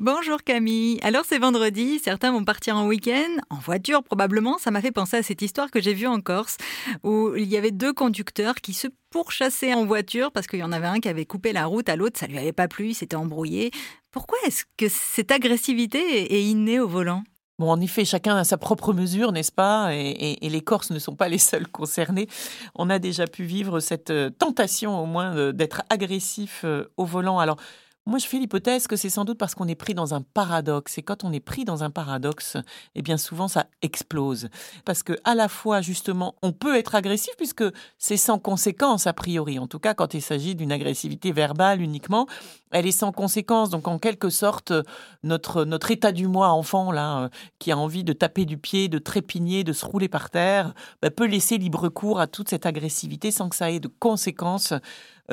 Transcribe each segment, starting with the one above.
Bonjour Camille. Alors c'est vendredi, certains vont partir en week-end, en voiture probablement. Ça m'a fait penser à cette histoire que j'ai vue en Corse, où il y avait deux conducteurs qui se pourchassaient en voiture parce qu'il y en avait un qui avait coupé la route à l'autre, ça lui avait pas plu, il s'était embrouillé. Pourquoi est-ce que cette agressivité est innée au volant? Bon, en effet, chacun a sa propre mesure, n'est-ce pas? Et, les Corses ne sont pas les seuls concernés. On a déjà pu vivre cette euh, tentation, au moins, d'être agressif euh, au volant. Alors, moi, je fais l'hypothèse que c'est sans doute parce qu'on est pris dans un paradoxe. Et quand on est pris dans un paradoxe, eh bien souvent ça explose. Parce que à la fois, justement, on peut être agressif puisque c'est sans conséquence a priori. En tout cas, quand il s'agit d'une agressivité verbale uniquement, elle est sans conséquence. Donc en quelque sorte, notre, notre état du moi enfant, là, euh, qui a envie de taper du pied, de trépigner, de se rouler par terre, bah, peut laisser libre cours à toute cette agressivité sans que ça ait de conséquences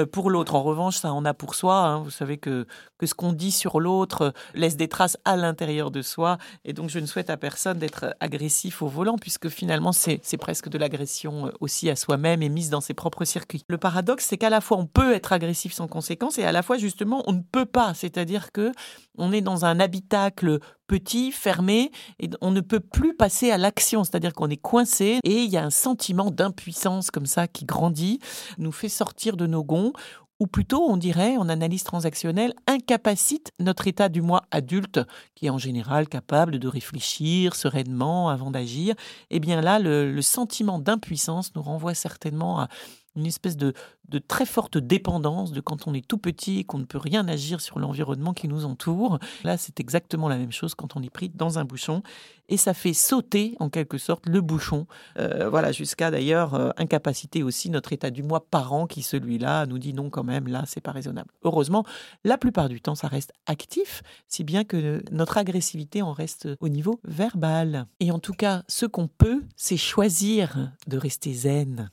pour l'autre. En revanche, ça en a pour soi. Hein. Vous savez que, que ce qu'on dit sur l'autre euh, laisse des traces à l'intérieur de soi. Et donc, je ne souhaite à personne d'être agressif au volant, puisque finalement, c'est presque de l'agression euh, aussi à soi-même et mise dans ses propres circuits. Le paradoxe, c'est qu'à la fois, on peut être agressif sans conséquence et à la fois, justement, on ne peut pas. C'est-à-dire que on est dans un habitacle petit, fermé, et on ne peut plus passer à l'action, c'est-à-dire qu'on est coincé, et il y a un sentiment d'impuissance comme ça qui grandit, nous fait sortir de nos gonds, ou plutôt, on dirait, en analyse transactionnelle, incapacite notre état du moi adulte, qui est en général capable de réfléchir sereinement avant d'agir. Eh bien là, le sentiment d'impuissance nous renvoie certainement à une espèce de, très forte dépendance de quand on est tout petit et qu'on ne peut rien agir sur l'environnement qui nous entoure. Là, c'est exactement la même chose quand on est pris dans un bouchon et ça fait sauter en quelque sorte le bouchon. Euh, voilà, jusqu'à d'ailleurs euh, incapaciter aussi notre état du moi parent qui celui-là nous dit non quand même, là c'est pas raisonnable. Heureusement, la plupart du temps ça reste actif, si bien que notre agressivité en reste au niveau verbal. Et en tout cas, ce qu'on peut, c'est choisir de rester zen.